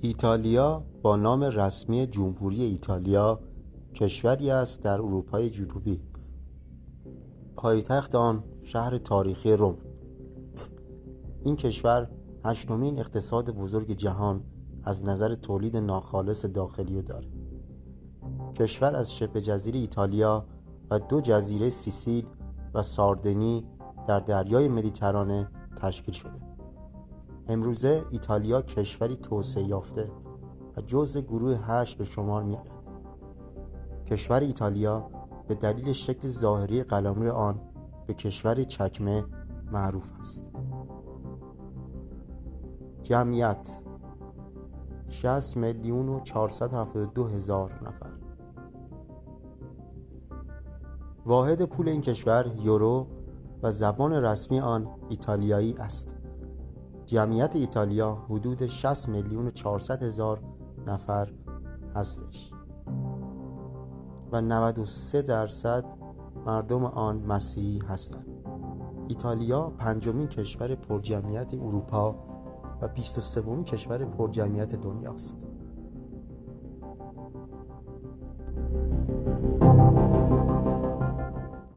ایتالیا با نام رسمی جمهوری ایتالیا کشوری است در اروپای جنوبی. پایتخت آن شهر تاریخی روم. این کشور هشتمین اقتصاد بزرگ جهان از نظر تولید ناخالص داخلی داره. کشور از شبه جزیره ایتالیا و دو جزیره سیسیل و ساردنی در دریای مدیترانه تشکیل شده. امروزه ایتالیا کشوری توسعه یافته و جزء گروه هشت به شمار می آید. کشور ایتالیا به دلیل شکل ظاهری قلمرو آن به کشور چکمه معروف است. جمعیت 60 میلیون و 472 هزار نفر. واحد پول این کشور یورو و زبان رسمی آن ایتالیایی است. جمعیت ایتالیا حدود 60 میلیون و 400 هزار نفر هستش و 93 درصد مردم آن مسیحی هستند. ایتالیا پنجمین کشور پرجمعیت اروپا و 23 کشور پرجمعیت دنیاست.